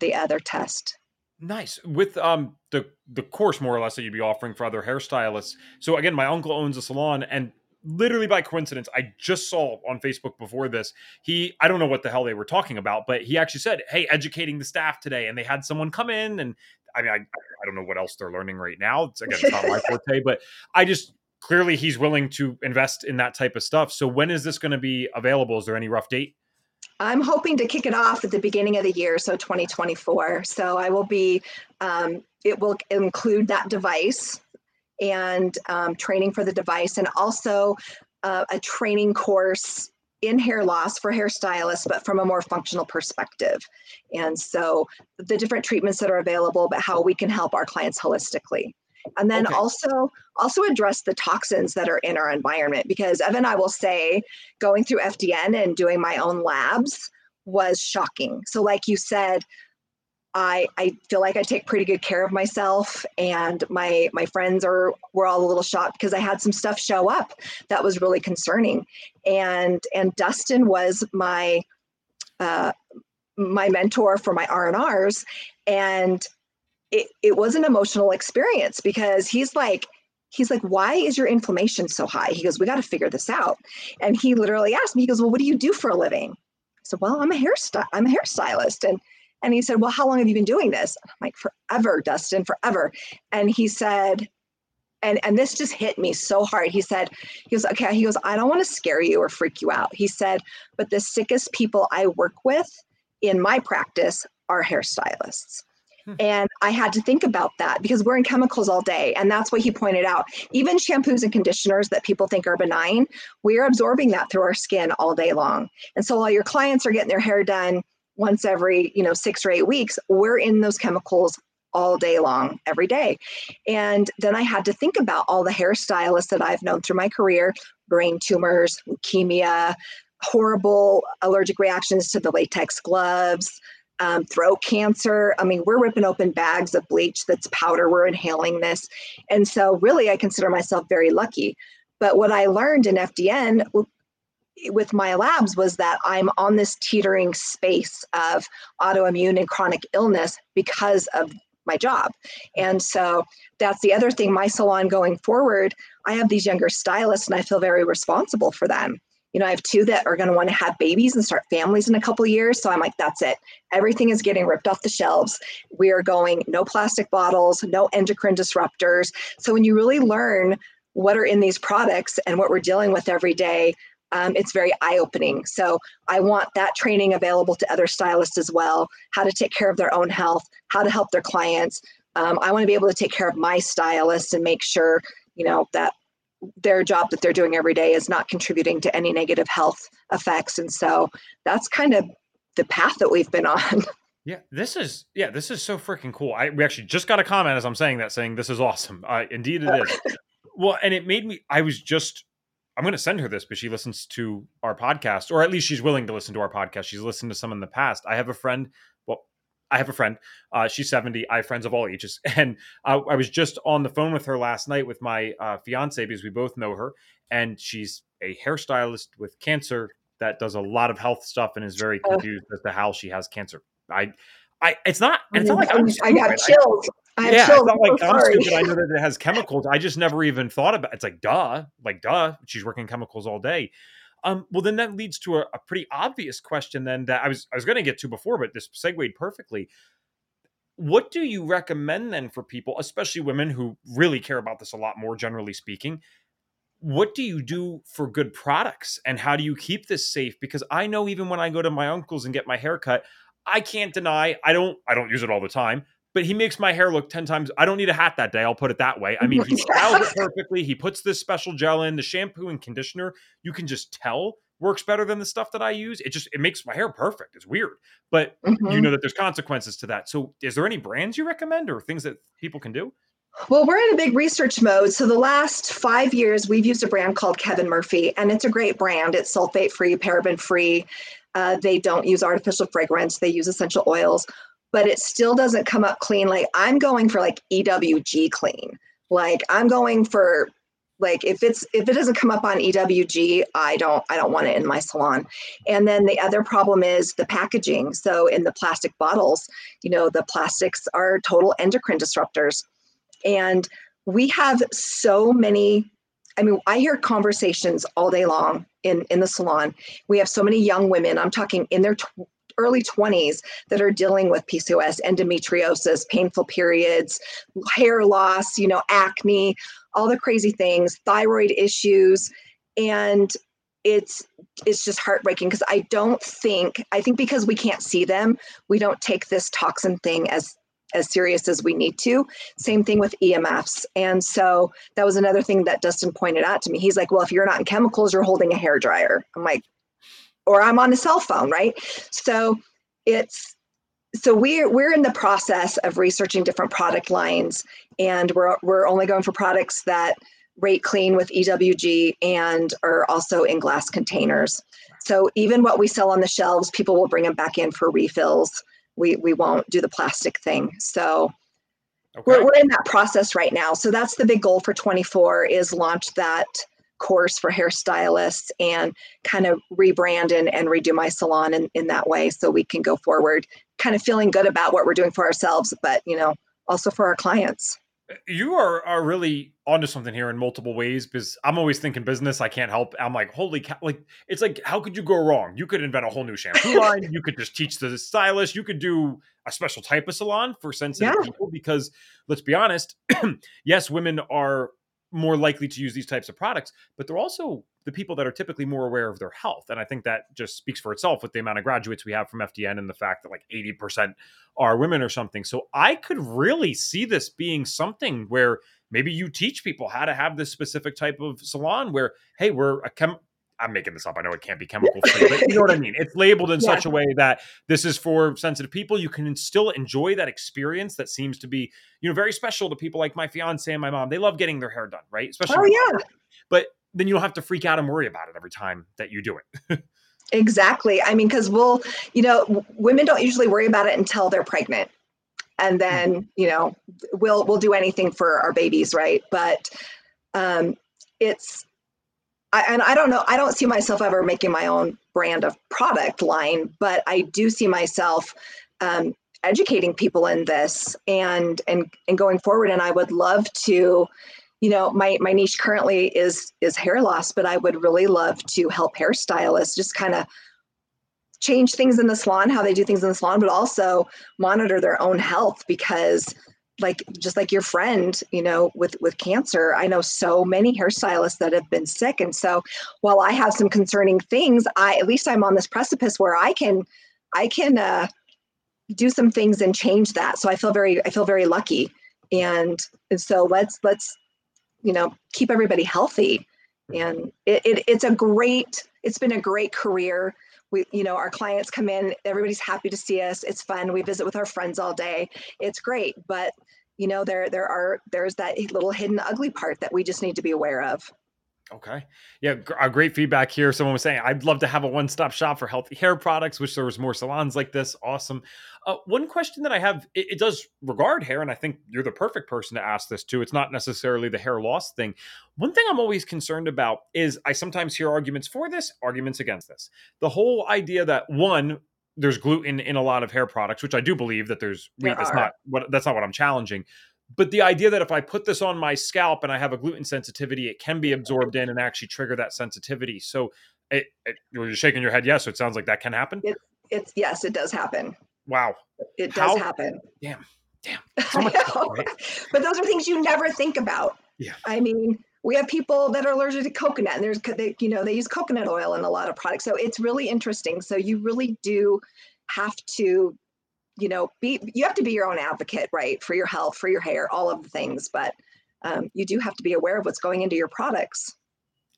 the other test. Nice. With um the the course more or less that you'd be offering for other hairstylists. So again my uncle owns a salon and literally by coincidence i just saw on facebook before this he i don't know what the hell they were talking about but he actually said hey educating the staff today and they had someone come in and i mean i, I don't know what else they're learning right now. It's again it's not my forte but i just clearly he's willing to invest in that type of stuff. So when is this going to be available? Is there any rough date I'm hoping to kick it off at the beginning of the year, so 2024. So I will be, um, it will include that device and um, training for the device, and also uh, a training course in hair loss for hairstylists, but from a more functional perspective. And so the different treatments that are available, but how we can help our clients holistically and then okay. also also address the toxins that are in our environment because evan i will say going through fdn and doing my own labs was shocking so like you said I, I feel like I take pretty good care of myself and my my friends are were all a little shocked because I had some stuff show up that was really concerning and and Dustin was my uh, my mentor for my R&Rs and it, it was an emotional experience because he's like, he's like, why is your inflammation so high? He goes, we got to figure this out. And he literally asked me, he goes, well, what do you do for a living? I said, well, I'm a hairstyle, I'm a hairstylist. And and he said, well, how long have you been doing this? I'm like, forever, Dustin, forever. And he said, and and this just hit me so hard. He said, he goes, okay. He goes, I don't want to scare you or freak you out. He said, but the sickest people I work with in my practice are hairstylists. Hmm. And I had to think about that because we're in chemicals all day. And that's what he pointed out. Even shampoos and conditioners that people think are benign, we're absorbing that through our skin all day long. And so while your clients are getting their hair done once every, you know, six or eight weeks, we're in those chemicals all day long, every day. And then I had to think about all the hairstylists that I've known through my career brain tumors, leukemia, horrible allergic reactions to the latex gloves, um, throat cancer. I mean, we're ripping open bags of bleach that's powder, we're inhaling this. And so, really, I consider myself very lucky. But what I learned in FDN with my labs was that I'm on this teetering space of autoimmune and chronic illness because of my job. And so that's the other thing. My salon going forward, I have these younger stylists and I feel very responsible for them you know, I have two that are going to want to have babies and start families in a couple years. So I'm like, that's it. Everything is getting ripped off the shelves. We are going no plastic bottles, no endocrine disruptors. So when you really learn what are in these products and what we're dealing with every day, um, it's very eye opening. So I want that training available to other stylists as well how to take care of their own health, how to help their clients. Um, I want to be able to take care of my stylists and make sure, you know, that their job that they're doing every day is not contributing to any negative health effects. And so that's kind of the path that we've been on. Yeah, this is yeah, this is so freaking cool. I we actually just got a comment as I'm saying that saying this is awesome. Uh, indeed it is. well, and it made me I was just I'm going to send her this, but she listens to our podcast, or at least she's willing to listen to our podcast. She's listened to some in the past. I have a friend I have a friend. Uh, she's 70. I have friends of all ages. And uh, I was just on the phone with her last night with my uh, fiance because we both know her. And she's a hairstylist with cancer that does a lot of health stuff and is very confused as to how she has cancer. I, I, it's not, it's not like I'm I got chills. I, yeah, chills. it's not like I'm stupid. I know that it has chemicals. I just never even thought about. It. It's like duh, like duh. She's working chemicals all day. Um, well, then that leads to a, a pretty obvious question. Then that I was I was going to get to before, but this segued perfectly. What do you recommend then for people, especially women who really care about this a lot more, generally speaking? What do you do for good products, and how do you keep this safe? Because I know even when I go to my uncle's and get my hair cut, I can't deny I don't I don't use it all the time, but he makes my hair look 10 times. I don't need a hat that day. I'll put it that way. I mean, he styles it perfectly. He puts this special gel in, the shampoo and conditioner. You can just tell works better than the stuff that I use. It just it makes my hair perfect. It's weird. But mm-hmm. you know that there's consequences to that. So is there any brands you recommend or things that people can do? Well, we're in a big research mode. So the last five years, we've used a brand called Kevin Murphy, and it's a great brand. It's sulfate free, paraben free. Uh, they don't use artificial fragrance. They use essential oils but it still doesn't come up clean. Like I'm going for like EWG clean. Like I'm going for like if it's if it doesn't come up on ewg i don't i don't want it in my salon. And then the other problem is the packaging. So in the plastic bottles you know the plastics are total endocrine disruptors. And we have so many i mean i hear conversations all day long in in the salon. We have so many young women. I'm talking in their early 20s that are dealing with PCOS, endometriosis, painful periods, hair loss, you know, acne, all the crazy things, thyroid issues, and it's it's just heartbreaking because I don't think I think because we can't see them, we don't take this toxin thing as as serious as we need to. Same thing with EMFs. And so that was another thing that Dustin pointed out to me. He's like, well, if you're not in chemicals, you're holding a hair dryer. I'm like, or I'm on a cell phone, right? So it's so we're we're in the process of researching different product lines and we're we're only going for products that rate clean with EWG and are also in glass containers. So even what we sell on the shelves, people will bring them back in for refills. We we won't do the plastic thing. So okay. we're, we're in that process right now. So that's the big goal for 24 is launch that course for hairstylists and kind of rebrand and, and redo my salon in, in that way so we can go forward kind of feeling good about what we're doing for ourselves but you know also for our clients you are are really onto something here in multiple ways because I'm always thinking business. I can't help. I'm like, holy cow! Like, it's like, how could you go wrong? You could invent a whole new shampoo line. You could just teach the stylist. You could do a special type of salon for sensitive yeah. people because, let's be honest, yes, women are more likely to use these types of products, but they're also the people that are typically more aware of their health. And I think that just speaks for itself with the amount of graduates we have from FDN and the fact that like 80% are women or something. So I could really see this being something where maybe you teach people how to have this specific type of salon where, hey, we're a chem I'm making this up. I know it can't be chemical free, but you know what I mean. It's labeled in yeah. such a way that this is for sensitive people. You can still enjoy that experience that seems to be, you know, very special to people like my fiance and my mom. They love getting their hair done, right? Especially. Oh yeah. But then you don't have to freak out and worry about it every time that you do it. exactly. I mean, because we'll, you know, women don't usually worry about it until they're pregnant, and then mm-hmm. you know, we'll we'll do anything for our babies, right? But um, it's I, and I don't know, I don't see myself ever making my own brand of product line, but I do see myself um, educating people in this and and and going forward. And I would love to, you know, my my niche currently is is hair loss, but I would really love to help hairstylists just kind of change things in the salon, how they do things in the salon, but also monitor their own health because like just like your friend you know with with cancer i know so many hairstylists that have been sick. And so while i have some concerning things i at least i'm on this precipice where i can i can uh, do some things and change that. So i feel very i feel very lucky. And and so let's let's you know keep everybody healthy. And it, it it's a great it's been a great career we you know our clients come in everybody's happy to see us it's fun we visit with our friends all day it's great but you know there there are there's that little hidden ugly part that we just need to be aware of Okay. Yeah, a great feedback here. Someone was saying, I'd love to have a one stop shop for healthy hair products, which there was more salons like this. Awesome. Uh, one question that I have, it, it, does regard hair, and I think you're the perfect person to ask this to. It's not necessarily the hair loss thing. One thing I'm always concerned about is I sometimes hear arguments for this, arguments against this. The whole idea that one, there's gluten in a lot of hair products, which I do believe that there's wheat. That's not what that's not what I'm challenging but the idea that if I put this on my scalp and I have a gluten sensitivity, it can be absorbed in and actually trigger that sensitivity. So it, it, you're shaking your head. Yes. So it sounds like that can happen. It, it's yes, it does happen. Wow. It does How, happen. Damn. Damn. So much, right? But those are things you never think about. Yeah. I mean, we have people that are allergic to coconut and there's, they, you know, they use coconut oil in a lot of products. So it's really interesting. So you really do have to you know be you have to be your own advocate right for your health for your hair all of the things but um, you do have to be aware of what's going into your products.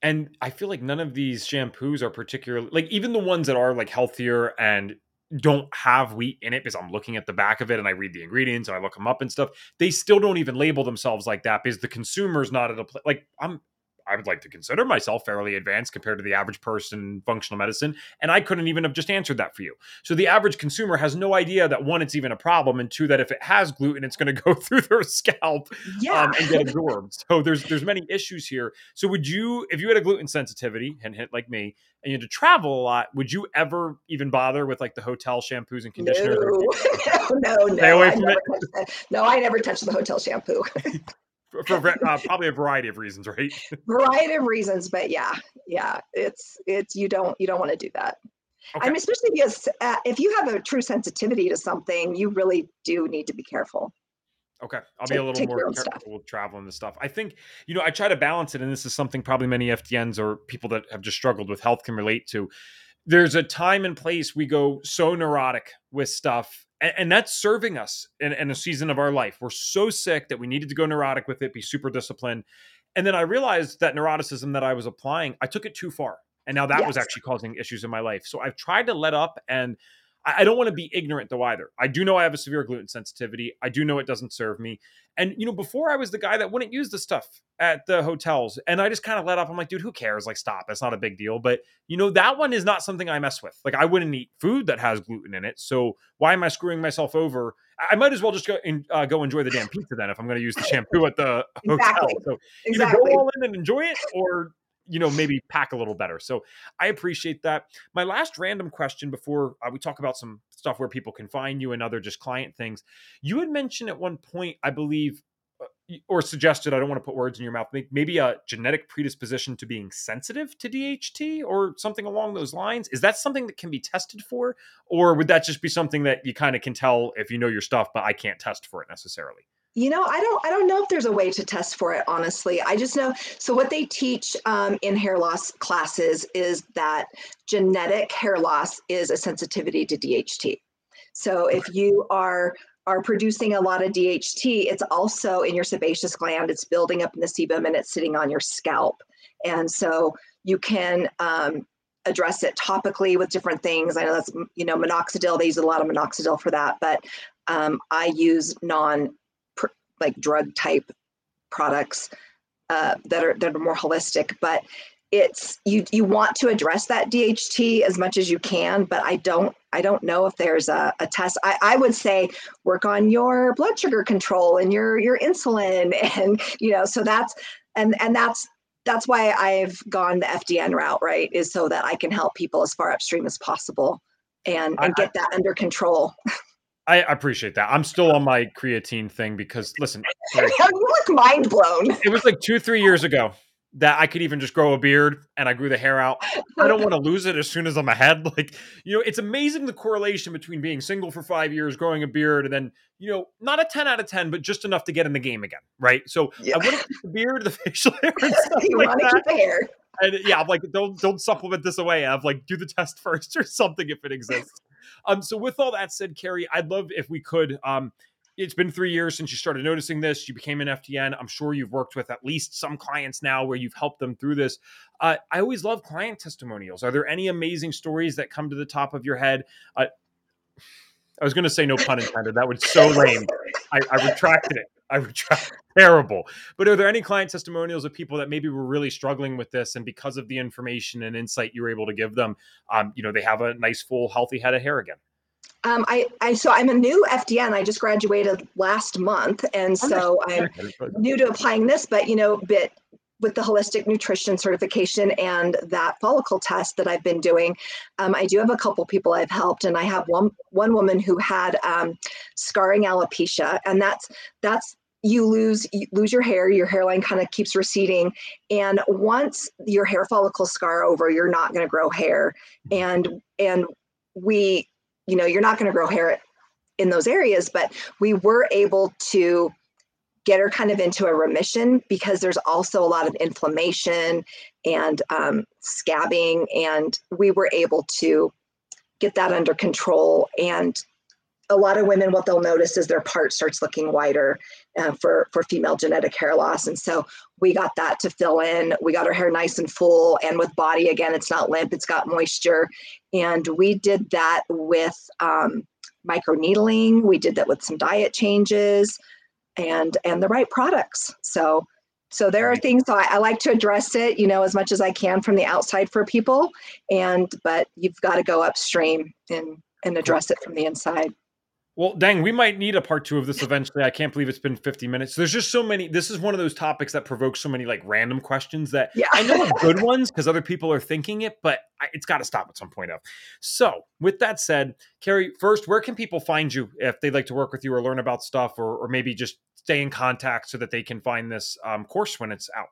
And i feel like none of these shampoos are particularly like even the ones that are like healthier and don't have wheat in it because i'm looking at the back of it and i read the ingredients and i look them up and stuff they still don't even label themselves like that because the consumer's not at a place like i'm I would like to consider myself fairly advanced compared to the average person in functional medicine. And I couldn't even have just answered that for you. So the average consumer has no idea that one, it's even a problem, and two, that if it has gluten, it's going to go through their scalp yeah. um, and get absorbed. so there's there's many issues here. So would you, if you had a gluten sensitivity, and hit like me, and you had to travel a lot, would you ever even bother with like the hotel shampoos and conditioners? No, no, no. Stay away I from it. No, I never touch the hotel shampoo. for, uh, probably a variety of reasons, right? variety of reasons, but yeah, yeah, it's it's you don't you don't want to do that. Okay. I mean, especially because uh, if you have a true sensitivity to something, you really do need to be careful. Okay, I'll be a little more careful stuff. with traveling the stuff. I think you know I try to balance it, and this is something probably many FDNs or people that have just struggled with health can relate to. There's a time and place we go so neurotic with stuff and, and that's serving us in, in a season of our life. We're so sick that we needed to go neurotic with it, be super disciplined. And then I realized that neuroticism that I was applying, I took it too far. And now that yes. was actually causing issues in my life. So I've tried to let up and I don't want to be ignorant though either. I do know I have a severe gluten sensitivity. I do know it doesn't serve me. And you know, before I was the guy that wouldn't use the stuff at the hotels, and I just kind of let up. I'm like, dude, who cares? Like, stop. That's not a big deal. But you know, that one is not something I mess with. Like, I wouldn't eat food that has gluten in it. So why am I screwing myself over? I might as well just go and uh, go enjoy the damn pizza then if I'm going to use the shampoo at the exactly. hotel. So exactly. either go all in and enjoy it, or you know maybe pack a little better. So i appreciate that. My last random question before uh, we talk about some stuff where people can find you and other just client things. You had mentioned at one point i believe uh, or suggested i don't want to put words in your mouth maybe a genetic predisposition to being sensitive to dht or something along those lines. Is that something that can be tested for or would that just be something that you kind of can tell if you know your stuff but i can't test for it necessarily you know, I don't I don't know if there's a way to test for it, honestly. I just know so what they teach um, in hair loss classes is that genetic hair loss is a sensitivity to DHT. So if you are are producing a lot of DHT, it's also in your sebaceous gland. It's building up in the sebum and it's sitting on your scalp. And so you can um, address it topically with different things. I know that's you know minoxidil. They use a lot of minoxidil for that, but um, I use non like drug type products uh, that are that are more holistic. But it's you you want to address that DHT as much as you can, but I don't I don't know if there's a, a test. I, I would say work on your blood sugar control and your your insulin and you know so that's and and that's that's why I've gone the FDN route, right? Is so that I can help people as far upstream as possible and, and get that under control. I appreciate that. I'm still on my creatine thing because listen, you look mind blown. It was like two, three years ago that I could even just grow a beard and I grew the hair out. I don't want to lose it as soon as I'm ahead. Like, you know, it's amazing the correlation between being single for five years, growing a beard, and then, you know, not a 10 out of 10, but just enough to get in the game again. Right. So yeah. I want to keep the beard, the facial hair, and stuff you like to keep the hair. And yeah, I'm like, don't don't supplement this away. I'm like, do the test first or something if it exists. Um, so with all that said, Carrie, I'd love if we could. Um, it's been three years since you started noticing this. You became an FDN. I'm sure you've worked with at least some clients now where you've helped them through this. Uh, I always love client testimonials. Are there any amazing stories that come to the top of your head? Uh, I was going to say no pun intended. That was so lame. I, I retracted it. I retract. Terrible. But are there any client testimonials of people that maybe were really struggling with this, and because of the information and insight you were able to give them, um, you know, they have a nice, full, healthy head of hair again? Um, I, I, so I'm a new FDN. I just graduated last month, and so I'm new to applying this. But you know, bit with the holistic nutrition certification and that follicle test that I've been doing, um, I do have a couple people I've helped, and I have one one woman who had um, scarring alopecia, and that's that's you lose you lose your hair your hairline kind of keeps receding and once your hair follicles scar over you're not going to grow hair and and we you know you're not going to grow hair in those areas but we were able to get her kind of into a remission because there's also a lot of inflammation and um, scabbing. And we were able to get that under control. And a lot of women, what they'll notice is their part starts looking wider uh, for, for female genetic hair loss. And so we got that to fill in. We got her hair nice and full. And with body, again, it's not limp, it's got moisture. And we did that with um, microneedling. We did that with some diet changes and and the right products. So So there are things so I, I, like to address it, you know, as much as I can from the outside for people. And but you've got to go upstream and and address it from the inside. Well, dang, we might need a part two of this eventually. I can't believe it's been 50 minutes. There's just so many. This is one of those topics that provokes so many like random questions that yeah. I know are good ones because other people are thinking it, but it's got to stop at some point. Of so, with that said, Carrie, first, where can people find you if they'd like to work with you or learn about stuff, or, or maybe just stay in contact so that they can find this um, course when it's out?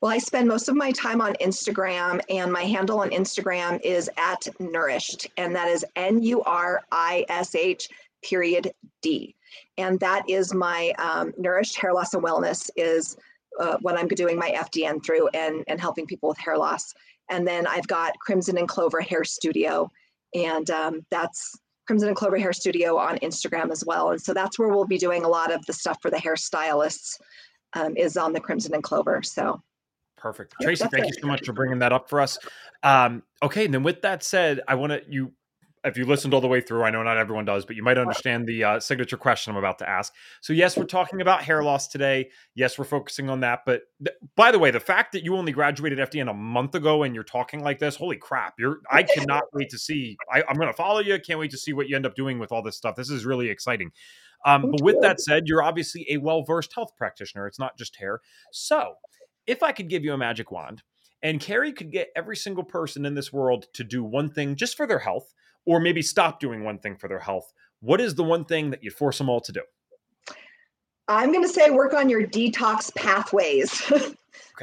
Well, I spend most of my time on Instagram, and my handle on Instagram is at nourished, and that is N U R I S H period D. And that is my um, Nourished Hair Loss and Wellness is uh, what I'm doing my FDN through and, and helping people with hair loss. And then I've got Crimson and Clover Hair Studio, and um, that's Crimson and Clover Hair Studio on Instagram as well. And so that's where we'll be doing a lot of the stuff for the hairstylists um, is on the Crimson and Clover. So perfect, Tracy. Thank it. you so much for bringing that up for us. Um, okay, and then with that said, I want to you if you listened all the way through, I know not everyone does, but you might understand the uh, signature question I'm about to ask. So, yes, we're talking about hair loss today. Yes, we're focusing on that. But th- by the way, the fact that you only graduated FDN a month ago and you're talking like this, holy crap! You're I cannot wait to see. I, am going to follow you. Can't wait to see what you end up doing with all this stuff. This is really exciting. Um, but with that said, you're obviously a well versed health practitioner. It's not just hair. So, if I could give you a magic wand and Carrie could get every single person in this world to do one thing just for their health or maybe stop doing one thing for their health, what is the one thing that you'd force them all to do? I'm going to say work on your detox pathways. okay.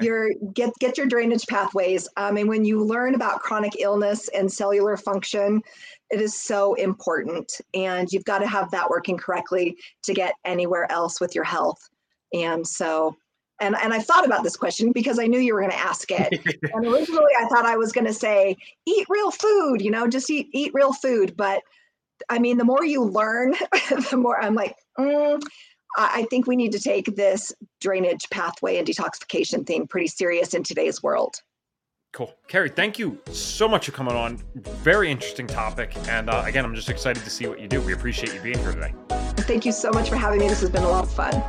Your get get your drainage pathways. I mean, when you learn about chronic illness and cellular function, it is so important, and you've got to have that working correctly to get anywhere else with your health. And so, and and I thought about this question because I knew you were going to ask it. and originally, I thought I was going to say, "Eat real food," you know, just eat eat real food. But I mean, the more you learn, the more I'm like, mm, I think we need to take this drainage pathway and detoxification thing pretty serious in today's world. Cool. Carrie, thank you so much for coming on. Very interesting topic. And uh, again, I'm just excited to see what you do. We appreciate you being here today. Thank you so much for having me. This has been a lot of fun.